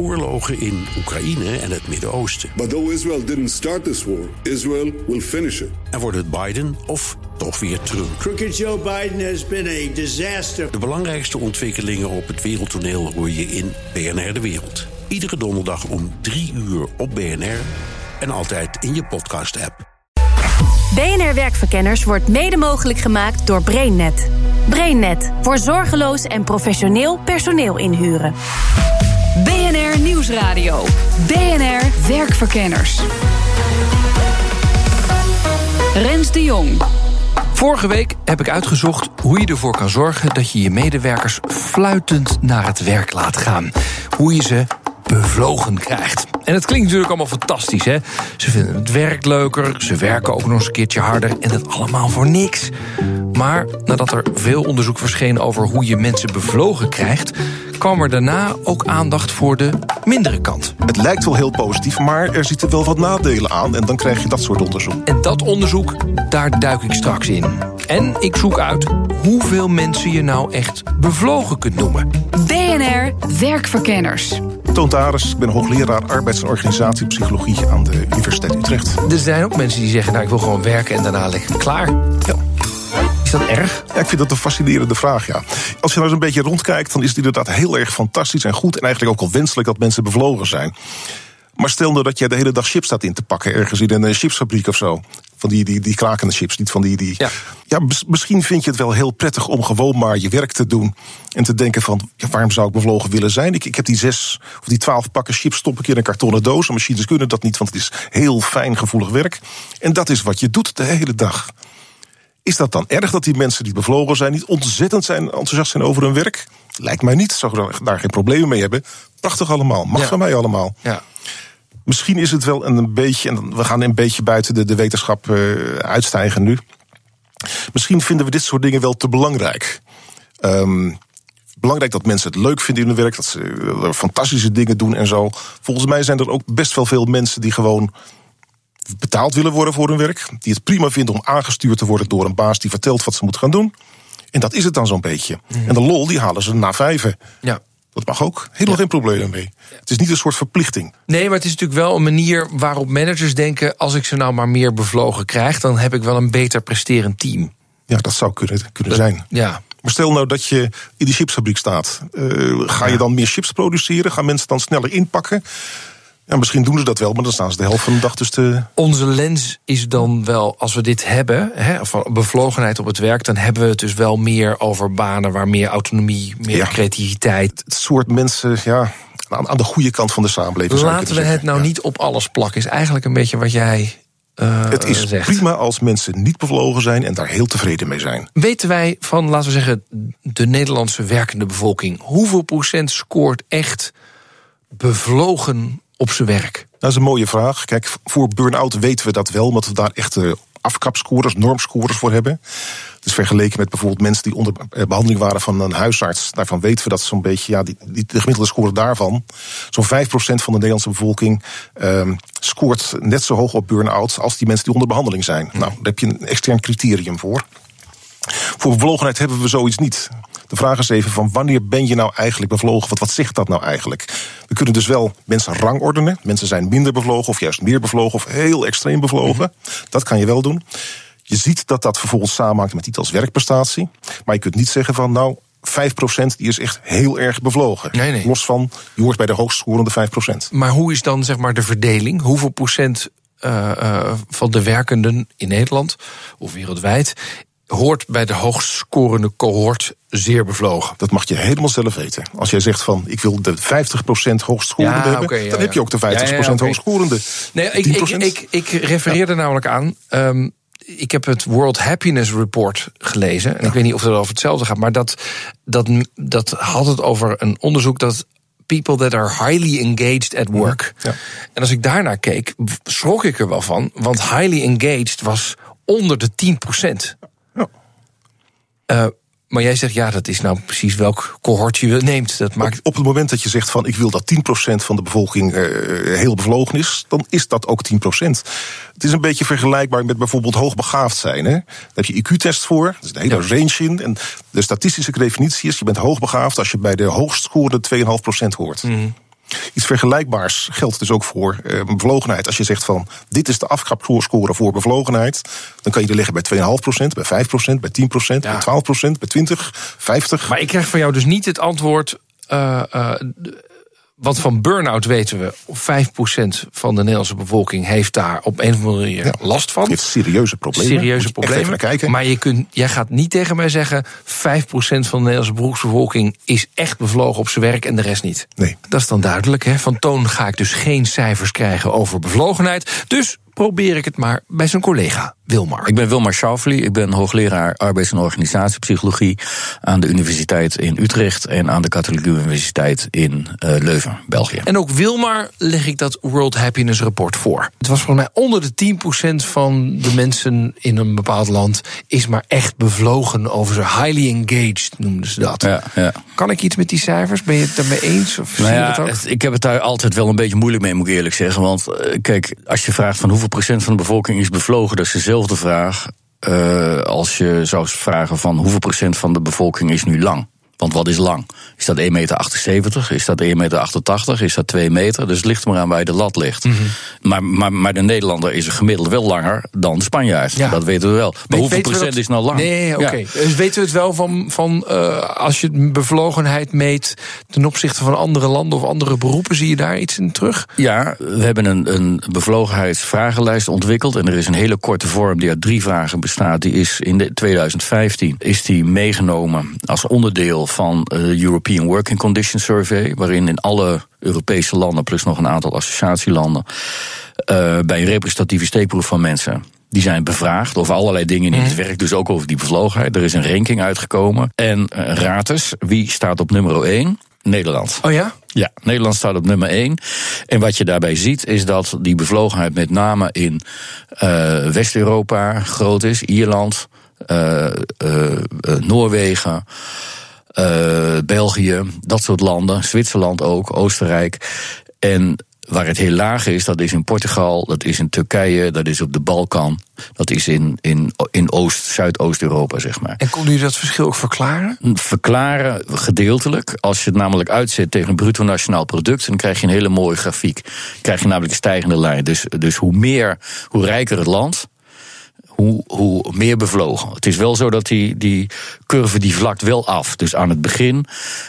oorlogen in Oekraïne en het Midden-Oosten. But though Israel didn't start this war, Israel will finish it. En wordt het Biden of toch weer Trump? Crooked Joe Biden has been a disaster. De belangrijkste ontwikkelingen op het wereldtoneel hoor je in BNR De Wereld. Iedere donderdag om 3 uur op BNR en altijd in je podcast-app. BNR Werkverkenners wordt mede mogelijk gemaakt door BrainNet. BrainNet voor zorgeloos en professioneel personeel inhuren. Nieuwsradio. BNR Werkverkenners. Rens de Jong. Vorige week heb ik uitgezocht hoe je ervoor kan zorgen dat je je medewerkers fluitend naar het werk laat gaan. Hoe je ze bevlogen krijgt. En het klinkt natuurlijk allemaal fantastisch, hè? Ze vinden het werk leuker, ze werken ook nog eens een keertje harder en dat allemaal voor niks. Maar nadat er veel onderzoek verscheen over hoe je mensen bevlogen krijgt, kwam er daarna ook aandacht voor de mindere kant. Het lijkt wel heel positief, maar er zitten wel wat nadelen aan en dan krijg je dat soort onderzoek. En dat onderzoek, daar duik ik straks in. En ik zoek uit hoeveel mensen je nou echt bevlogen kunt noemen. BNR Werkverkenners. Toont Ares, ik ben hoogleraar arbeids- en organisatiepsychologie aan de Universiteit Utrecht. Er zijn ook mensen die zeggen, nou ik wil gewoon werken en daarna lekker klaar. Ja. Is dat erg? Ja, ik vind dat een fascinerende vraag, ja. Als je nou eens een beetje rondkijkt, dan is het inderdaad heel erg fantastisch en goed... en eigenlijk ook al wenselijk dat mensen bevlogen zijn. Maar stel nou dat jij de hele dag chips staat in te pakken... ergens in een chipsfabriek of zo. Van die, die, die krakende chips, niet van die... die Ja. ja, mis- misschien vind je het wel heel prettig om gewoon maar je werk te doen... en te denken van, ja, waarom zou ik bevlogen willen zijn? Ik, ik heb die zes of die twaalf pakken chips stop ik in een kartonnen doos. En machines kunnen dat niet, want het is heel fijn, gevoelig werk. En dat is wat je doet de hele dag. Is dat dan erg dat die mensen die bevlogen zijn... niet ontzettend zijn, enthousiast zijn over hun werk? Lijkt mij niet. Zou daar geen problemen mee hebben. Prachtig allemaal. Mag Ja. van mij allemaal. Ja. Misschien is het wel een, een beetje... en we gaan een beetje buiten de, de wetenschap eh, uitstijgen nu. Misschien vinden we dit soort dingen wel te belangrijk. Ehm, belangrijk dat mensen het leuk vinden in hun werk... dat ze eh, fantastische dingen doen en zo. Volgens mij zijn er ook best wel veel mensen... die gewoon betaald willen worden voor hun werk. Die het prima vinden om aangestuurd te worden door een baas die vertelt wat ze moeten gaan doen. En dat is het dan zo'n beetje. En de lol die halen ze na vijven. ja. Dat mag ook. Helemaal geen probleem mee. Het is niet een soort verplichting. Nee, maar het is natuurlijk wel een manier waarop managers denken... als ik ze nou maar meer bevlogen krijg... dan heb ik wel een beter presterend team. Ja, dat zou kunnen, kunnen zijn. Ja. Maar stel nou dat je in die chipsfabriek staat. Eh, ga je dan meer chips produceren? Gaan mensen dan sneller inpakken? Ja, misschien doen ze dat wel, maar dan staan ze de helft van de dag dus te... Onze lens is dan wel, als we dit hebben, hè, van bevlogenheid op het werk... dan hebben we het dus wel meer over banen waar meer autonomie, meer Ja. creativiteit... Het soort mensen, ja, aan, de goede kant van de samenleving. Laten we het nou niet op alles plakken, is eigenlijk een beetje wat jij eh, Het is zegt. prima als mensen niet bevlogen zijn en daar heel tevreden mee zijn. Weten wij van, laten we zeggen, de Nederlandse werkende bevolking... hoeveel procent scoort echt bevlogen op zijn werk? Dat is een mooie vraag. Kijk, voor burn-out weten we dat wel, omdat we daar echte afkapscorers, normscorers voor hebben. Dus vergeleken met bijvoorbeeld mensen die onder eh, behandeling waren van een huisarts, daarvan weten we dat zo'n beetje, ja, die, de gemiddelde score daarvan, zo'n 5% van de Nederlandse bevolking ehm, scoort net zo hoog op burn-out als die mensen die onder behandeling zijn. Nou, daar heb je een extern criterium voor. Voor bevlogenheid hebben we zoiets niet. De vraag is even van wanneer ben je nou eigenlijk bevlogen? Wat, wat zegt dat nou eigenlijk? We kunnen dus wel mensen rangordenen. Mensen zijn minder bevlogen of juist meer bevlogen of heel extreem bevlogen. Dat kan je wel doen. Je ziet dat dat vervolgens samenhangt met iets als werkprestatie. Maar je kunt niet zeggen van nou 5% die is echt heel erg bevlogen. Nee, nee. Los van, je hoort bij de hoogst scorende 5%. Maar hoe is dan zeg maar de verdeling? Hoeveel procent eh, eh, van de werkenden in Nederland of wereldwijd hoort bij de hoogst scorende cohort zeer bevlogen? Dat mag je helemaal zelf weten. Als jij zegt van ik wil de 50% hoogst-scorende Ja, hebben, ja, dan heb je ook de 50% Ja. Nee, ik, ik, 10%? ik, ik refereerde namelijk aan. ehm, ik heb het World Happiness Report gelezen. En ik weet niet of het over hetzelfde gaat. Maar dat, dat, dat had het over een onderzoek dat. People that are highly engaged at work. Ja. En als ik daarnaar keek, schrok ik er wel van. Want highly engaged was onder de 10 Eh, maar jij zegt, ja, dat is nou precies welk cohort je neemt. Dat maakt Op, op het moment dat je zegt van ik wil dat 10% van de bevolking eh, heel bevlogen is, dan is dat ook 10%. Het is een beetje vergelijkbaar met bijvoorbeeld hoogbegaafd zijn. Hè? Daar heb je IQ-test voor, er zit een hele range in. En de statistische definitie is: je bent hoogbegaafd als je bij de hoogst scorende 2,5% hoort. Mhm. Iets vergelijkbaars geldt dus ook voor uh, bevlogenheid. Als je zegt van dit is de afkrapscore voor bevlogenheid, dan kan je er liggen bij 2,5%, bij 5%, bij 10%, bij 12%, bij 20%, 50%. Maar ik krijg van jou dus niet het antwoord. Uh, uh, want van burn-out weten we, 5% van de Nederlandse bevolking heeft daar op een of andere manier last van. Heeft serieuze problemen. Serieuze problemen. Kijken. Maar je kunt, jij gaat niet tegen mij zeggen: 5% van de Nederlandse beroepsbevolking is echt bevlogen op zijn werk en de rest niet. Nee. Dat is dan duidelijk. Hè? Van Toon ga ik dus geen cijfers krijgen over bevlogenheid. Dus probeer ik het maar bij zijn collega Wilmar. Ik ben Wilmar Schaufli, ik ben hoogleraar arbeids- en organisatiepsychologie aan de Universiteit in Utrecht en aan de Katholieke Universiteit in uh, Leuven, België. En ook Wilmar leg ik dat World Happiness Report voor. Het was volgens mij onder de 10% van de mensen in een bepaald land is maar echt bevlogen over ze. Highly engaged noemden ze dat. Ja, ja. Kan ik iets met die cijfers? Ben je het daarmee eens? Of nou ja, zie je dat ook? ik heb het daar altijd wel een beetje moeilijk mee, moet ik eerlijk zeggen. Want uh, kijk, als je vraagt van hoeveel van de bevolking is bevlogen, dat is dezelfde vraag. Uh, als je zou vragen van hoeveel procent van de bevolking is nu lang. Want wat is lang? Is dat 1,78 meter? Is dat 1,88 meter? Is dat 2 meter? Dus het ligt maar aan waar je de lat ligt. Mm -hmm. maar, maar, maar de Nederlander is gemiddeld wel langer dan de Spanjaard. Ja. Dat weten we wel. Maar Weet, hoeveel procent is nou lang? Nee, oké. Okay. Ja. Dus weten we het wel van, van uh, als je bevlogenheid meet ten opzichte van andere landen of andere beroepen, zie je daar iets in terug? Ja, we hebben een, een bevlogenheidsvragenlijst ontwikkeld. En er is een hele korte vorm die uit drie vragen bestaat. Die is in de 2015 is die meegenomen als onderdeel van de European Working Conditions Survey, waarin in alle Europese landen, plus nog een aantal associatielanden, uh, bij een representatieve steekproef van mensen. Die zijn bevraagd over allerlei dingen in het werk, dus ook over die bevlogenheid. Er is een ranking uitgekomen. En uh, wie staat op nummer 1? Nederland. Oh ja? Ja, Nederland staat op nummer 1. En wat je daarbij ziet is dat die bevlogenheid met name in uh, West-Europa groot is. Ierland, uh, uh, Noorwegen, België, dat soort landen. Zwitserland ook, Oostenrijk. En waar het heel laag is, dat is in Portugal, dat is in Turkije, dat is op de Balkan. Dat is in, in, in Oost, Zuidoost-Europa, zeg maar. En kon u dat verschil ook verklaren? Verklaren gedeeltelijk. Als je het namelijk uitzet tegen een bruto nationaal product, dan krijg je een hele mooie grafiek. Dan krijg je namelijk een stijgende lijn. Dus, dus hoe meer, hoe rijker het land, hoe, hoe meer bevlogen. Het is wel zo dat die, die curve die vlakt wel af. Dus aan het begin,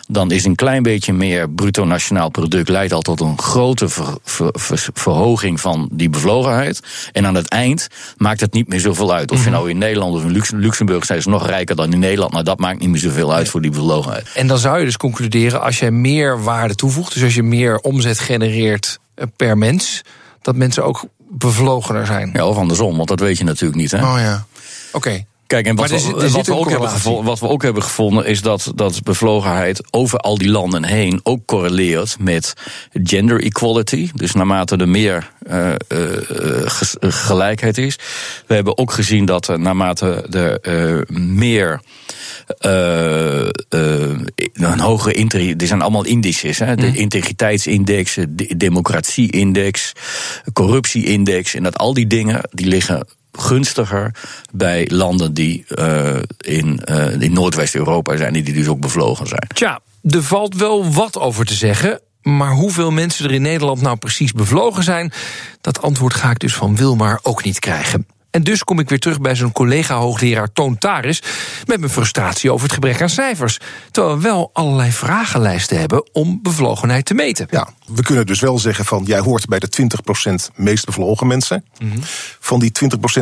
dan is een klein beetje meer bruto nationaal product... leidt al tot een grote ver, ver, ver, verhoging van die bevlogenheid. En aan het eind maakt het niet meer zoveel uit. Of je nou in Nederland of in Lux, Luxemburg zijn ze nog rijker dan in Nederland... nou dat maakt niet meer zoveel uit voor die bevlogenheid. En dan zou je dus concluderen, als jij meer waarde toevoegt... dus als je meer omzet genereert per mens... dat mensen ook bevlogener zijn. Ja, of andersom, want dat weet je natuurlijk niet. Hè? Oh ja. Oké. Okay. Kijk, en wat, er er we, zit wat, we ook hebben gevonden, wat we ook hebben gevonden is dat, dat bevlogenheid over al die landen heen ook correleert met gender equality. Dus naarmate er meer uh, uh, ges- gelijkheid is. We hebben ook gezien dat naarmate er uh, meer. Een hogere inter er zijn allemaal indices. Hè? De integriteitsindex, de democratie-index, corruptie-index. En dat al die dingen die liggen gunstiger bij landen die uh, in, uh, in Noordwest-Europa zijn, die dus ook bevlogen zijn. Tja, er valt wel wat over te zeggen. Maar hoeveel mensen er in Nederland nou precies bevlogen zijn, dat antwoord ga ik dus van Wilmar ook niet krijgen. En dus kom ik weer terug bij zijn collega-hoogleraar Toon Taris... met mijn frustratie over het gebrek aan cijfers. Terwijl we wel allerlei vragenlijsten hebben om bevlogenheid te meten. Ja, we kunnen dus wel zeggen van... jij hoort bij de 20% meest bevlogen mensen. Mm-hmm. Van die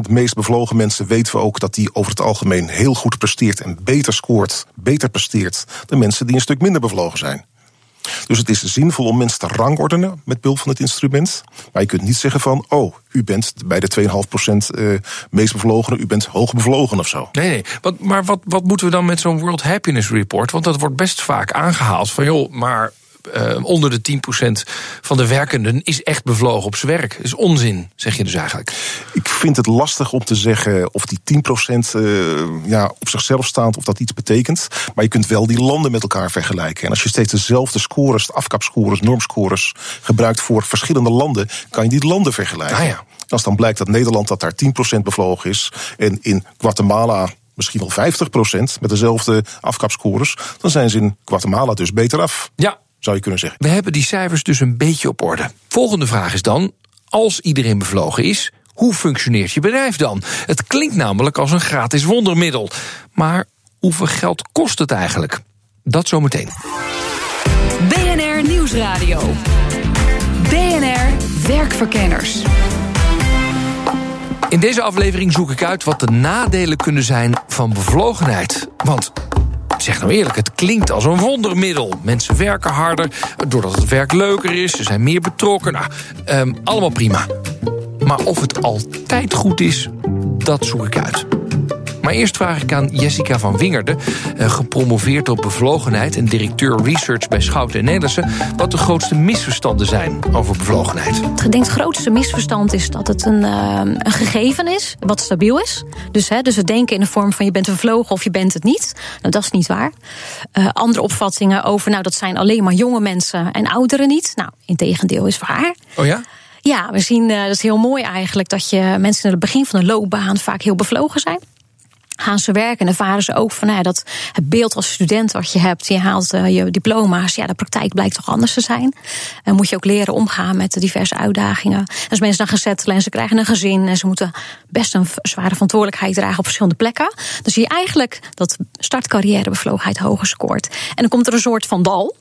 20% meest bevlogen mensen weten we ook... dat die over het algemeen heel goed presteert en beter scoort... beter presteert dan mensen die een stuk minder bevlogen zijn. Dus het is zinvol om mensen te rangordenen met behulp van het instrument. Maar je kunt niet zeggen van, oh, u bent bij de 2,5% uh, meest bevlogenen, u bent hoog bevlogen of zo. Nee, nee. Maar wat, wat moeten we dan met zo'n World Happiness Report? Want dat wordt best vaak aangehaald van, joh, maar uh, onder de 10% van de werkenden is echt bevlogen op zijn werk. Dat is onzin, zeg je dus eigenlijk. Ik vind het lastig om te zeggen of die 10% uh, ja, op zichzelf staat, of dat iets betekent. Maar je kunt wel die landen met elkaar vergelijken. En als je steeds dezelfde scores, de afkapscores, normscores, gebruikt voor verschillende landen, kan je die landen vergelijken. Ah, ja. Als dan blijkt dat Nederland dat daar 10% bevlogen is en in Guatemala misschien wel 50% met dezelfde afkapscores, dan zijn ze in Guatemala dus beter af. Ja, zou je kunnen zeggen. We hebben die cijfers dus een beetje op orde. Volgende vraag is dan: als iedereen bevlogen is, hoe functioneert je bedrijf dan? Het klinkt namelijk als een gratis wondermiddel. Maar hoeveel geld kost het eigenlijk? Dat zometeen. BNR Nieuwsradio. BNR Werkverkenners. In deze aflevering zoek ik uit wat de nadelen kunnen zijn van bevlogenheid. Want zeg nou eerlijk, het klinkt als een wondermiddel. Mensen werken harder, doordat het werk leuker is, ze zijn meer betrokken. Nou, um, allemaal prima. Maar of het altijd goed is, dat zoek ik uit. Maar eerst vraag ik aan Jessica van Wingerde, eh, gepromoveerd op bevlogenheid en directeur research bij Schouten en Nederlandse, wat de grootste misverstanden zijn over bevlogenheid. Ik denk het grootste misverstand is dat het een, uh, een gegeven is, wat stabiel is. Dus, hè, dus we denken in de vorm van je bent bevlogen of je bent het niet. Nou, dat is niet waar. Uh, andere opvattingen over, nou, dat zijn alleen maar jonge mensen en ouderen niet. Nou, in tegendeel is waar. Oh ja? Ja, we zien, uh, dat is heel mooi eigenlijk, dat je mensen in het begin van de loopbaan vaak heel bevlogen zijn gaan ze werken en ervaren ze ook van nou dat het beeld als student wat je hebt, je haalt uh, je diploma's, ja, de praktijk blijkt toch anders te zijn. En moet je ook leren omgaan met de diverse uitdagingen. Als mensen dan gaan settelen en ze krijgen een gezin en ze moeten best een zware verantwoordelijkheid dragen op verschillende plekken, dan zie je eigenlijk dat startcarrière bevlogenheid hoger scoort. En dan komt er een soort van dal.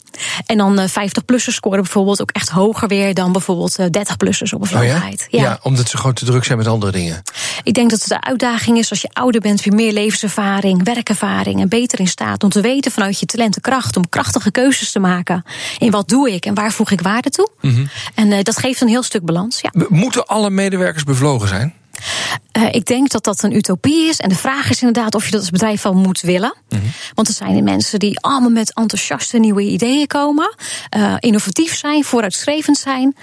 En dan 50-plussers scoren bijvoorbeeld ook echt hoger weer dan bijvoorbeeld 30-plussers op bevlogenheid. Oh ja? Ja. ja? omdat ze gewoon te druk zijn met andere dingen. Ik denk dat het de uitdaging is als je ouder bent, weer meer levenservaring, werkervaring en beter in staat om te weten vanuit je talenten kracht, om krachtige keuzes te maken. In wat doe ik en waar voeg ik waarde toe? Mm -hmm. En uh, dat geeft een heel stuk balans. Ja. Moeten alle medewerkers bevlogen zijn? Uh, ik denk dat dat een utopie is. En de vraag is inderdaad of je dat als bedrijf wel moet willen. Mm -hmm. Want er zijn mensen die allemaal met enthousiaste nieuwe ideeën komen. Uh, innovatief zijn, vooruitstrevend zijn.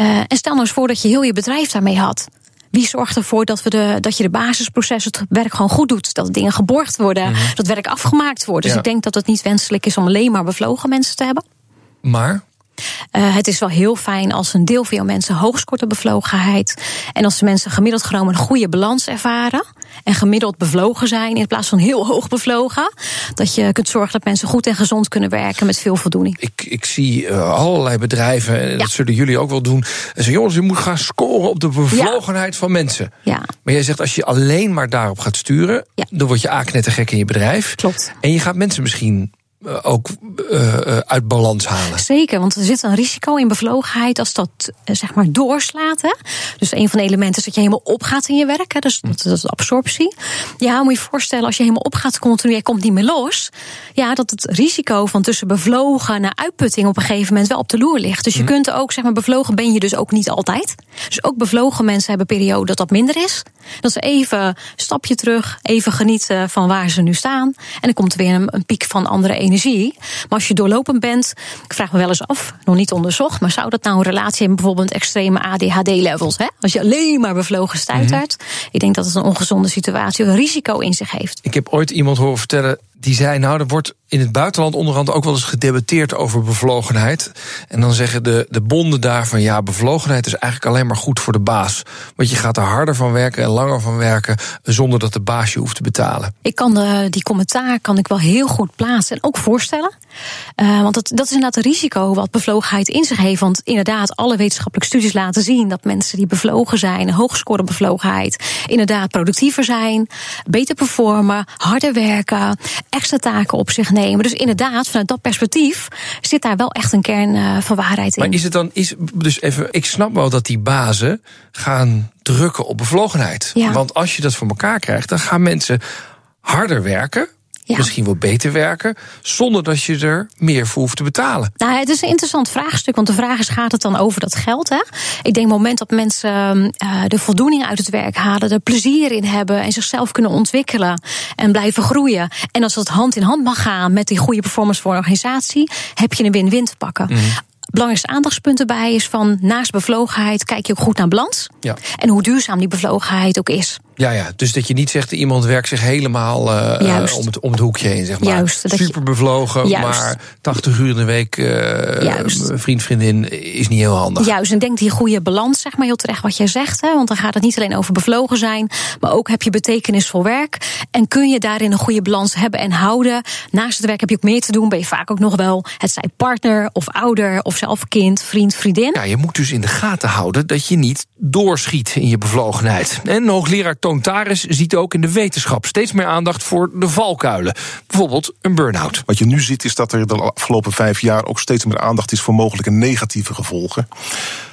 Uh, en stel nou eens voor dat je heel je bedrijf daarmee had. Wie zorgt ervoor dat, we de, dat je de basisprocessen, het werk gewoon goed doet? Dat dingen geborgd worden, mm -hmm. dat werk afgemaakt wordt. Dus ja. ik denk dat het niet wenselijk is om alleen maar bevlogen mensen te hebben. Maar? Uh, het is wel heel fijn als een deel van jouw mensen hoog scoort op bevlogenheid. En als de mensen gemiddeld genomen een goede balans ervaren. En gemiddeld bevlogen zijn in plaats van heel hoog bevlogen. Dat je kunt zorgen dat mensen goed en gezond kunnen werken met veel voldoening. Ik, ik zie uh, allerlei bedrijven, en ja. dat zullen jullie ook wel doen. En zeggen, jongens, je moet gaan scoren op de bevlogenheid ja. van mensen. Ja. Maar jij zegt, als je alleen maar daarop gaat sturen, dan word je aaknettergek in je bedrijf. Klopt. En je gaat mensen misschien ook uh, uit balans halen. Zeker, want er zit een risico in bevlogenheid als dat uh, zeg maar doorslaat. Hè? Dus een van de elementen is dat je helemaal opgaat in je werk. Hè? Dus dat, dat is absorptie. Ja, moet je je voorstellen, als je helemaal opgaat continu, je komt niet meer los. Ja, dat het risico van tussen bevlogen naar uitputting op een gegeven moment wel op de loer ligt. Dus je hm. kunt ook, zeg maar, bevlogen ben je dus ook niet altijd. Dus ook bevlogen mensen hebben periode dat dat minder is. Dat ze even stapje terug, even genieten van waar ze nu staan. En dan komt er weer een, een piek van andere energie. Energie. Maar als je doorlopend bent, ik vraag me wel eens af, nog niet onderzocht, maar zou dat nou een relatie hebben bijvoorbeeld extreme ADHD-levels? Als je alleen maar bevlogen stuitert. Mm -hmm. Ik denk dat het een ongezonde situatie, een risico in zich heeft. Ik heb ooit iemand horen vertellen die zei: Nou, er wordt in het buitenland onderhand ook wel eens gedebatteerd over bevlogenheid. En dan zeggen de, de bonden daarvan: ja, bevlogenheid is eigenlijk alleen maar goed voor de baas. Want je gaat er harder van werken en langer van werken zonder dat de baas je hoeft te betalen. Ik kan de, die commentaar kan ik wel heel goed plaatsen en ook voorstellen. Uh, want dat, dat is inderdaad een risico wat bevlogenheid in zich heeft. Want inderdaad, alle wetenschappelijke studies laten zien dat mensen die bevlogen zijn, hoog scoren bevlogenheid, inderdaad productiever zijn, beter performen, harder werken, extra taken op zich nemen. Dus inderdaad, vanuit dat perspectief zit daar wel echt een kern uh, van waarheid in. Maar is het dan, is, dus even, ik snap wel dat die bazen gaan drukken op bevlogenheid. Ja. Want als je dat voor elkaar krijgt, dan gaan mensen harder werken. Ja. Misschien wel beter werken, zonder dat je er meer voor hoeft te betalen. Nou, het is een interessant vraagstuk, want de vraag is: gaat het dan over dat geld? Hè? Ik denk, het moment dat mensen uh, de voldoening uit het werk halen, er plezier in hebben en zichzelf kunnen ontwikkelen en blijven groeien. En als dat hand in hand mag gaan met die goede performance voor een organisatie, heb je een win-win te pakken. Mm belangrijkste aandachtspunt erbij is van naast bevlogenheid kijk je ook goed naar balans. Ja. En hoe duurzaam die bevlogenheid ook is. Ja, ja, dus dat je niet zegt iemand werkt zich helemaal uh, Juist. om, het, om het hoekje heen, zeg maar. Juist, dat Super bevlogen, maar 80 uur in de week uh, Juist. vriend, vriendin is niet heel handig. Juist, en denk die goede balans, zeg maar heel terecht wat jij zegt. Hè? Want dan gaat het niet alleen over bevlogen zijn, maar ook heb je betekenisvol werk. En kun je daarin een goede balans hebben en houden. Naast het werk heb je ook meer te doen. Ben je vaak ook nog wel, het zij partner of ouder of zelf kind, vriend, vriendin. Ja, je moet dus in de gaten houden dat je niet doorschiet in je bevlogenheid. En hoogleraar Toon Taris ziet ook in de wetenschap steeds meer aandacht voor de valkuilen. Bijvoorbeeld een burn-out. Wat je nu ziet is dat er de afgelopen vijf jaar ook steeds meer aandacht is voor mogelijke negatieve gevolgen.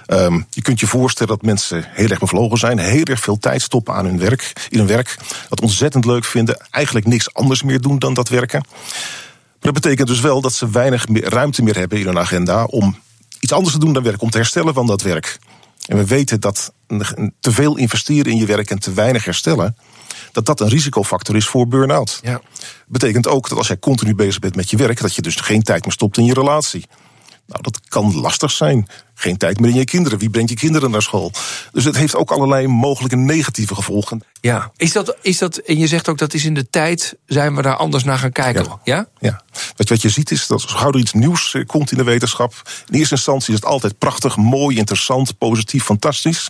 Um, je kunt je voorstellen dat mensen heel erg bevlogen zijn, heel erg veel tijd stoppen aan hun werk, in hun werk, dat ontzettend leuk vinden, eigenlijk niks anders meer doen dan dat werken. Maar dat betekent dus wel dat ze weinig meer ruimte meer hebben in hun agenda om iets anders te doen dan werk, om te herstellen van dat werk. En we weten dat te veel investeren in je werk en te weinig herstellen, dat dat een risicofactor is voor burn-out. Ja. Betekent ook dat als jij continu bezig bent met je werk, dat je dus geen tijd meer stopt in je relatie. Nou, dat kan lastig zijn. Geen tijd meer in je kinderen. Wie brengt je kinderen naar school? Dus het heeft ook allerlei mogelijke negatieve gevolgen. Ja, is dat, is dat, en je zegt ook dat is in de tijd, zijn we daar anders naar gaan kijken. Ja. ja? ja. Wat, wat je ziet is dat gauw er iets nieuws eh, komt in de wetenschap. In eerste instantie is het altijd prachtig, mooi, interessant, positief, fantastisch.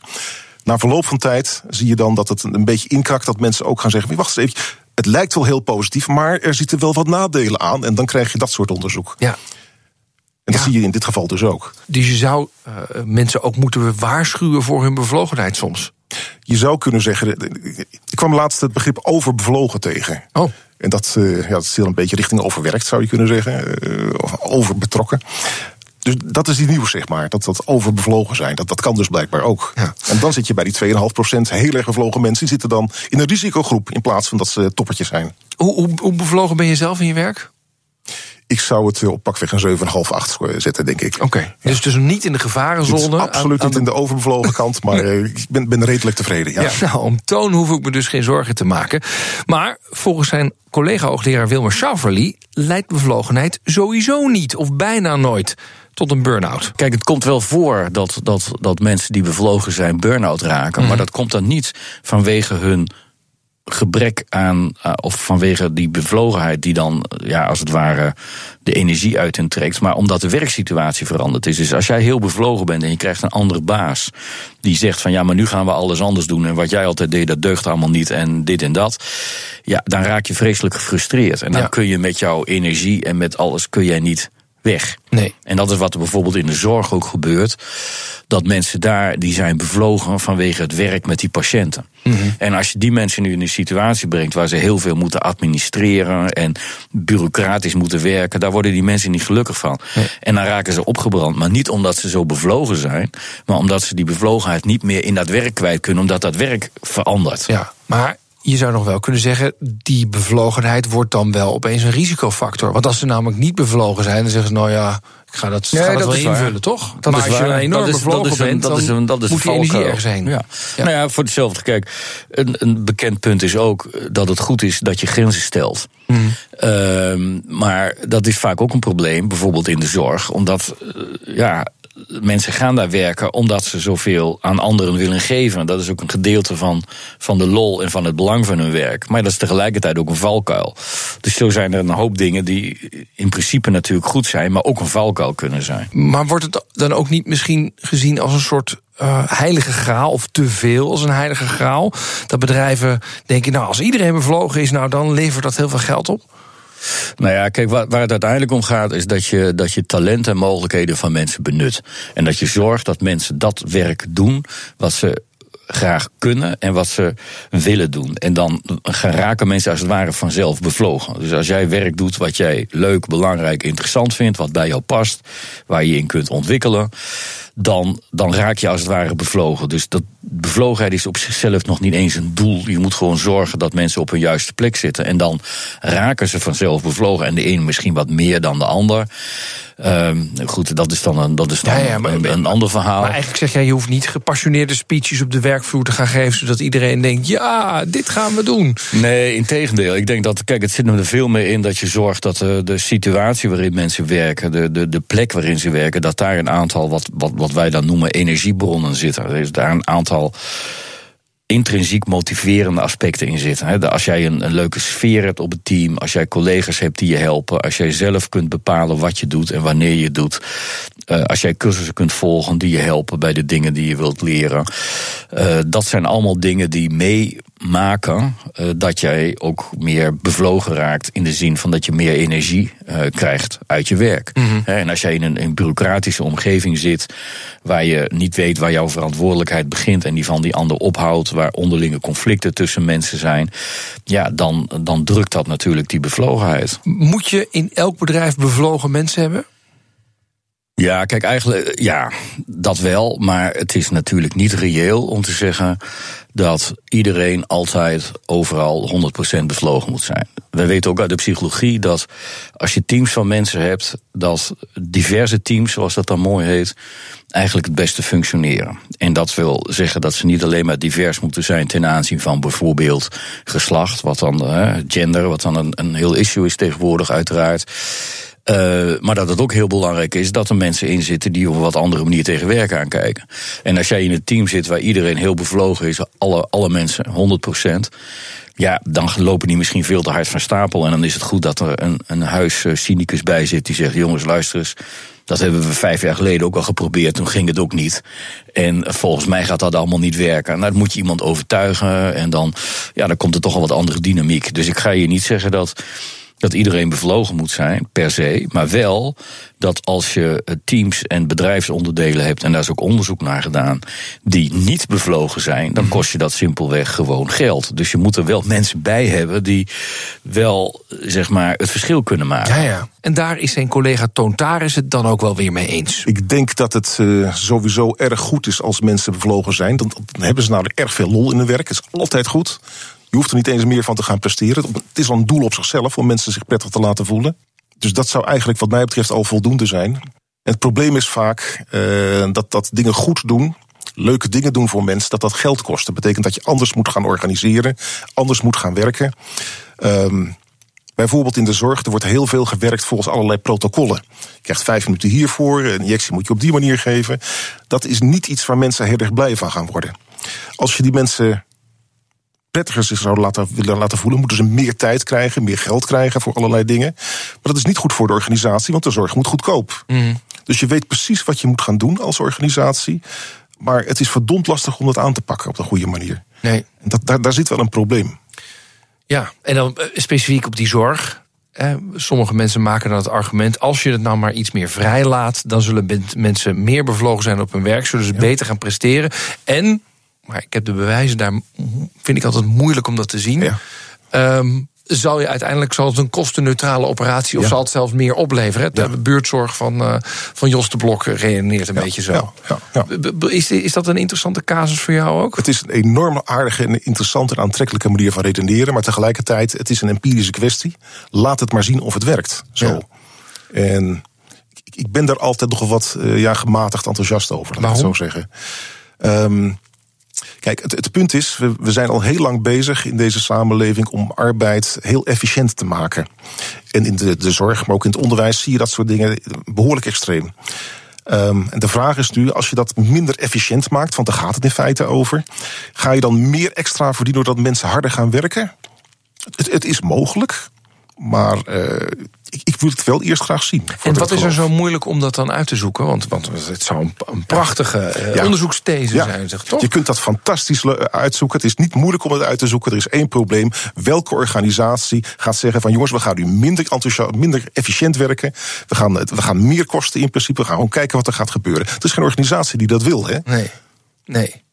Na verloop van tijd zie je dan dat het een beetje inkakt. Dat mensen ook gaan zeggen: wacht eens even. Het lijkt wel heel positief, maar er zitten wel wat nadelen aan. En dan krijg je dat soort onderzoek. Ja. En dat zie je in dit geval dus ook. Dus je zou uh, mensen ook moeten waarschuwen voor hun bevlogenheid soms. Je zou kunnen zeggen. Ik kwam laatst het begrip overbevlogen tegen. Oh. En dat, uh, ja, dat is heel een beetje richting overwerkt, zou je kunnen zeggen. Uh, of overbetrokken. Dus dat is die nieuws, zeg maar. Dat dat overbevlogen zijn. Dat, dat kan dus blijkbaar ook. Ja. En dan zit je bij die 2,5% heel erg bevlogen mensen. Die zitten dan in een risicogroep. In plaats van dat ze toppertjes zijn. Hoe, hoe, hoe bevlogen ben je zelf in je werk? Ik zou het op pakweg een 7,5, 8 zetten, denk ik. Oké, okay. ja. dus, dus niet in de gevarenzone. absoluut aan, aan niet in de overbevlogen kant, maar nee. ik ben, ben, redelijk tevreden. Ja. ja. nou, om toon hoef ik me dus geen zorgen te maken. Maar volgens zijn collega-hoogleraar Wilmer Schauferly leidt bevlogenheid sowieso niet, of bijna nooit tot een burn-out. Kijk, het komt wel voor dat, dat, dat mensen die bevlogen zijn burn-out raken. Mm. Maar dat komt dan niet vanwege hun gebrek aan, uh, of vanwege die bevlogenheid die dan, ja, als het ware, de energie uit hen trekt, maar omdat de werksituatie veranderd is. Dus als jij heel bevlogen bent en je krijgt een andere baas die zegt van ja, maar nu gaan we alles anders doen en wat jij altijd deed, dat deugt allemaal niet en dit en dat, ja, dan raak je vreselijk gefrustreerd. En dan ja. kun je met jouw energie en met alles kun jij niet weg. Nee. En dat is wat er bijvoorbeeld in de zorg ook gebeurt. Dat mensen daar, die zijn bevlogen vanwege het werk met die patiënten. Mhm. En als je die mensen nu in een situatie brengt waar ze heel veel moeten administreren en bureaucratisch moeten werken, daar worden die mensen niet gelukkig van. Nee. En dan raken ze opgebrand. Maar niet omdat ze zo bevlogen zijn, maar omdat ze die bevlogenheid niet meer in dat werk kwijt kunnen, omdat dat werk verandert. Ja, maar je zou nog wel kunnen zeggen, die bevlogenheid wordt dan wel opeens een risicofactor. Want als ze namelijk niet bevlogen zijn, dan zeggen ze, nou ja, ik ga dat, nee, ga dat, dat wel invullen, waar. toch? Dat maar is als je waar. enorm dat is, bevlogen dat is een, bent, dat is een, dat is moet die energie er zijn. Ja. ja. Nou ja, voor hetzelfde. Kijk, een, een, bekend punt is ook dat het goed is dat je grenzen stelt. Mm. Uh, maar dat is vaak ook een probleem, bijvoorbeeld in de zorg, omdat uh, ja, mensen gaan daar werken omdat ze zoveel aan anderen willen geven. Dat is ook een gedeelte van, van de lol en van het belang van hun werk. Maar dat is tegelijkertijd ook een valkuil. Dus zo zijn er een hoop dingen die in principe natuurlijk goed zijn, maar ook een valkuil kunnen zijn. Maar wordt het dan ook niet misschien gezien als een soort uh, heilige graal, of te veel als een heilige graal? Dat bedrijven denken, nou, als iedereen bevlogen is, nou, dan levert dat heel veel geld op? Nou ja, kijk, waar, het uiteindelijk om gaat, is dat je, dat je talenten en mogelijkheden van mensen benut. En dat je zorgt dat mensen dat werk doen wat ze graag kunnen en wat ze willen doen. En dan raken mensen als het ware vanzelf bevlogen. Dus als jij werk doet wat jij leuk, belangrijk, interessant vindt, wat bij jou past, waar je in kunt ontwikkelen, dan, dan raak je als het ware bevlogen. Dus dat bevlogenheid is op zichzelf nog niet eens een doel. Je moet gewoon zorgen dat mensen op hun juiste plek zitten. En dan raken ze vanzelf bevlogen. En de een misschien wat meer dan de ander. Um, goed, dat is dan een, dat is dan ja, ja, maar, een, een, ander verhaal. Maar eigenlijk zeg jij, je hoeft niet gepassioneerde speeches op de werkvloer te gaan geven, zodat iedereen denkt, ja, dit gaan we doen. Nee, in tegendeel. Ik denk dat, kijk, het zit er veel meer in dat je zorgt dat de, de situatie waarin mensen werken, de, de, de plek waarin ze werken, dat daar een aantal, wat, wat, wat wij dan noemen, energiebronnen zitten. Er is daar een aantal intrinsiek motiverende aspecten in zitten. Als jij een, leuke sfeer hebt op het team, als jij collega's hebt die je helpen, als jij zelf kunt bepalen wat je doet en wanneer je doet, eh, als jij cursussen kunt volgen die je helpen bij de dingen die je wilt leren. Uh, dat zijn allemaal dingen die meemaken uh, dat jij ook meer bevlogen raakt in de zin van dat je meer energie krijgt uit je werk. Mm -hmm. En als jij in een, in een bureaucratische omgeving zit waar je niet weet waar jouw verantwoordelijkheid begint en die van die ander ophoudt, waar onderlinge conflicten tussen mensen zijn, ja, dan, dan drukt dat natuurlijk die bevlogenheid. Moet je in elk bedrijf bevlogen mensen hebben? Ja, kijk, eigenlijk, ja, dat wel. Maar het is natuurlijk niet reëel om te zeggen dat iedereen altijd overal 100% bevlogen moet zijn. We weten ook uit de psychologie dat als je teams van mensen hebt, dat diverse teams, zoals dat dan mooi heet, eigenlijk het beste functioneren. En dat wil zeggen dat ze niet alleen maar divers moeten zijn ten aanzien van bijvoorbeeld geslacht, wat dan uh, gender, wat dan een, een heel issue is tegenwoordig, uiteraard. Uh, maar dat het ook heel belangrijk is dat er mensen in zitten die op een wat andere manier tegen werk aankijken. En als jij in een team zit waar iedereen heel bevlogen is, alle, alle mensen, 100%. Ja, dan lopen die misschien veel te hard van stapel. En dan is het goed dat er een, een huiscynicus bij zit die zegt: jongens, luister eens. Dat hebben we vijf jaar geleden ook al geprobeerd. Toen ging het ook niet. En volgens mij gaat dat allemaal niet werken. Nou, dan moet je iemand overtuigen. En dan, ja, dan komt er toch al wat andere dynamiek. Dus ik ga je niet zeggen dat dat iedereen bevlogen moet zijn, per se. Maar wel dat als je teams en bedrijfsonderdelen hebt, en daar is ook onderzoek naar gedaan, die niet bevlogen zijn, dan kost je dat simpelweg gewoon geld. Dus je moet er wel mensen bij hebben die wel, zeg maar, het verschil kunnen maken. Ja, ja. En daar is zijn collega Toon Taris het dan ook wel weer mee eens. Ik denk dat het uh, sowieso erg goed is als mensen bevlogen zijn. Dan, dan hebben ze namelijk erg veel lol in hun werk. Het is altijd goed. Je hoeft er niet eens meer van te gaan presteren. Het is al een doel op zichzelf om mensen zich prettig te laten voelen. Dus dat zou eigenlijk wat mij betreft al voldoende zijn. Het probleem is vaak uh, dat, dat dingen goed doen, leuke dingen doen voor mensen, dat dat geld kost. Dat betekent dat je anders moet gaan organiseren, anders moet gaan werken. Um, Bijvoorbeeld in de zorg, er wordt heel veel gewerkt volgens allerlei protocollen. Je krijgt vijf minuten hiervoor, een injectie moet je op die manier geven. Dat is niet iets waar mensen heel erg blij van gaan worden. Als je die mensen prettiger zich zouden laten, willen laten voelen, moeten ze meer tijd krijgen, meer geld krijgen voor allerlei dingen. Maar dat is niet goed voor de organisatie, want de zorg moet goedkoop. Mm. Dus je weet precies wat je moet gaan doen als organisatie. Maar het is verdomd lastig om dat aan te pakken op de goede manier. Nee. En dat, daar, daar zit wel een probleem. Ja, en dan specifiek op die zorg. Eh, sommige mensen maken dan het argument: als je het nou maar iets meer vrij laat, dan zullen mensen meer bevlogen zijn op hun werk, zullen ze ja. beter gaan presteren. En maar ik heb de bewijzen daar, vind ik altijd moeilijk om dat te zien. Ja. Um, zal je uiteindelijk zal het een kostenneutrale operatie of ja. zal het zelfs meer opleveren? De ja. buurtzorg van, uh, van Jos de Blok redeneert een ja, beetje zo. Is, is dat een interessante casus voor jou ook? Het is een enorm aardige en interessante en aantrekkelijke manier van redeneren, maar tegelijkertijd het is een empirische kwestie. Laat het maar zien of het werkt. Zo. En ik ben daar altijd nog wat uh, ja, gematigd enthousiast over, laat ik het zo zeggen. Um, Kijk, het, het, punt is, we, zijn al heel lang bezig in deze samenleving om arbeid heel efficiënt te maken. En in de, de zorg, maar ook in het onderwijs zie je dat soort dingen behoorlijk extreem. Um, en de vraag is nu, als je dat minder efficiënt maakt, want daar gaat het in feite over, ga je dan meer extra verdienen doordat mensen harder gaan werken? Het, het is mogelijk, maar uh, ik, ik wil het wel eerst graag zien. En wat is er zo moeilijk om dat dan uit te zoeken? Want, want het zou een, een prachtige uh, ja. onderzoeksthese ja. zijn, zeg toch? Je kunt dat fantastisch uitzoeken. Het is niet moeilijk om het uit te zoeken. Er is één probleem. Welke organisatie gaat zeggen van jongens, we gaan nu minder, enthousiast, minder efficiënt werken. We gaan, we gaan meer kosten in principe. We gaan gewoon kijken wat er gaat gebeuren. Het is geen organisatie die dat wil, hè? Nee. Nee.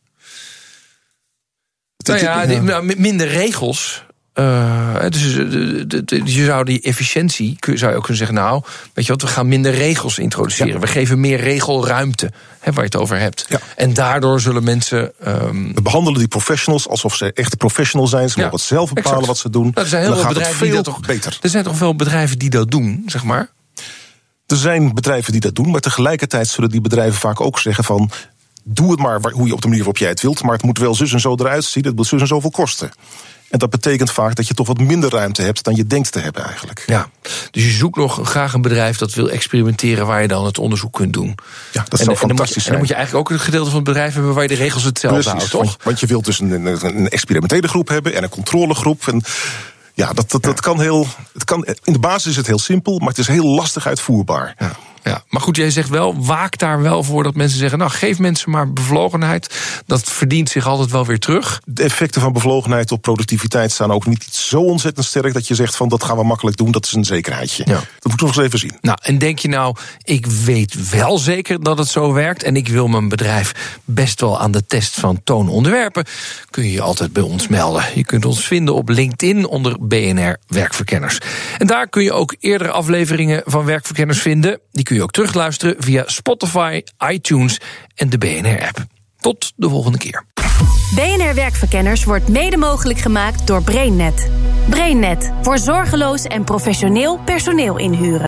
Nou ja, die, minder regels. Uh, dus de, de, de, je zou die efficiëntie, zou je ook kunnen zeggen, nou, weet je wat, we gaan minder regels introduceren. Ja. We geven meer regelruimte, hè, waar je het over hebt. Ja. En daardoor zullen mensen. Um... We behandelen die professionals alsof ze echt professional zijn. Ze ja. mogen zelf bepalen exact. wat ze doen. Nou, er zijn heel veel bedrijven die dat toch beter. Er zijn toch veel bedrijven die dat doen, zeg maar. Er zijn bedrijven die dat doen, maar tegelijkertijd zullen die bedrijven vaak ook zeggen van doe het maar hoe je op de manier waarop jij het wilt, maar het moet wel zus en zo eruit zien. Het moet zus en zoveel kosten. En dat betekent vaak dat je toch wat minder ruimte hebt dan je denkt te hebben eigenlijk. Ja, dus je zoekt nog graag een bedrijf dat wil experimenteren waar je dan het onderzoek kunt doen. Ja, dat zou en, en dan moet je- fantastisch En dan moet je eigenlijk ook een gedeelte van het bedrijf hebben waar je de regels hetzelfde Precies, houdt, toch? want, want je wilt dus een, een, een experimentele groep hebben en een controlegroep. En ja, dat, dat, dat kan heel. Het kan, in de basis is het heel simpel, maar het is heel lastig uitvoerbaar. Ja, ja, maar goed, jij zegt wel, waak daar wel voor dat mensen zeggen... nou, geef mensen maar bevlogenheid. Dat verdient zich altijd wel weer terug. De effecten van bevlogenheid op productiviteit staan ook niet zo ontzettend sterk dat je zegt van dat gaan we makkelijk doen, dat is een zekerheidje. Ja. Dat moeten we nog eens even zien. Nou, en denk je nou, ik weet wel zeker dat het zo werkt... en ik wil mijn bedrijf best wel aan de test van toon onderwerpen... kun je je altijd bij ons melden. Je kunt ons vinden op LinkedIn onder BNR Werkverkenners. En daar kun je ook eerdere afleveringen van Werkverkenners vinden. Die kun je ook terugluisteren via Spotify, iTunes en de BNR-app. Tot de volgende keer. BNR Werkverkenners wordt mede mogelijk gemaakt door BrainNet. BrainNet voor zorgeloos en professioneel personeel inhuren.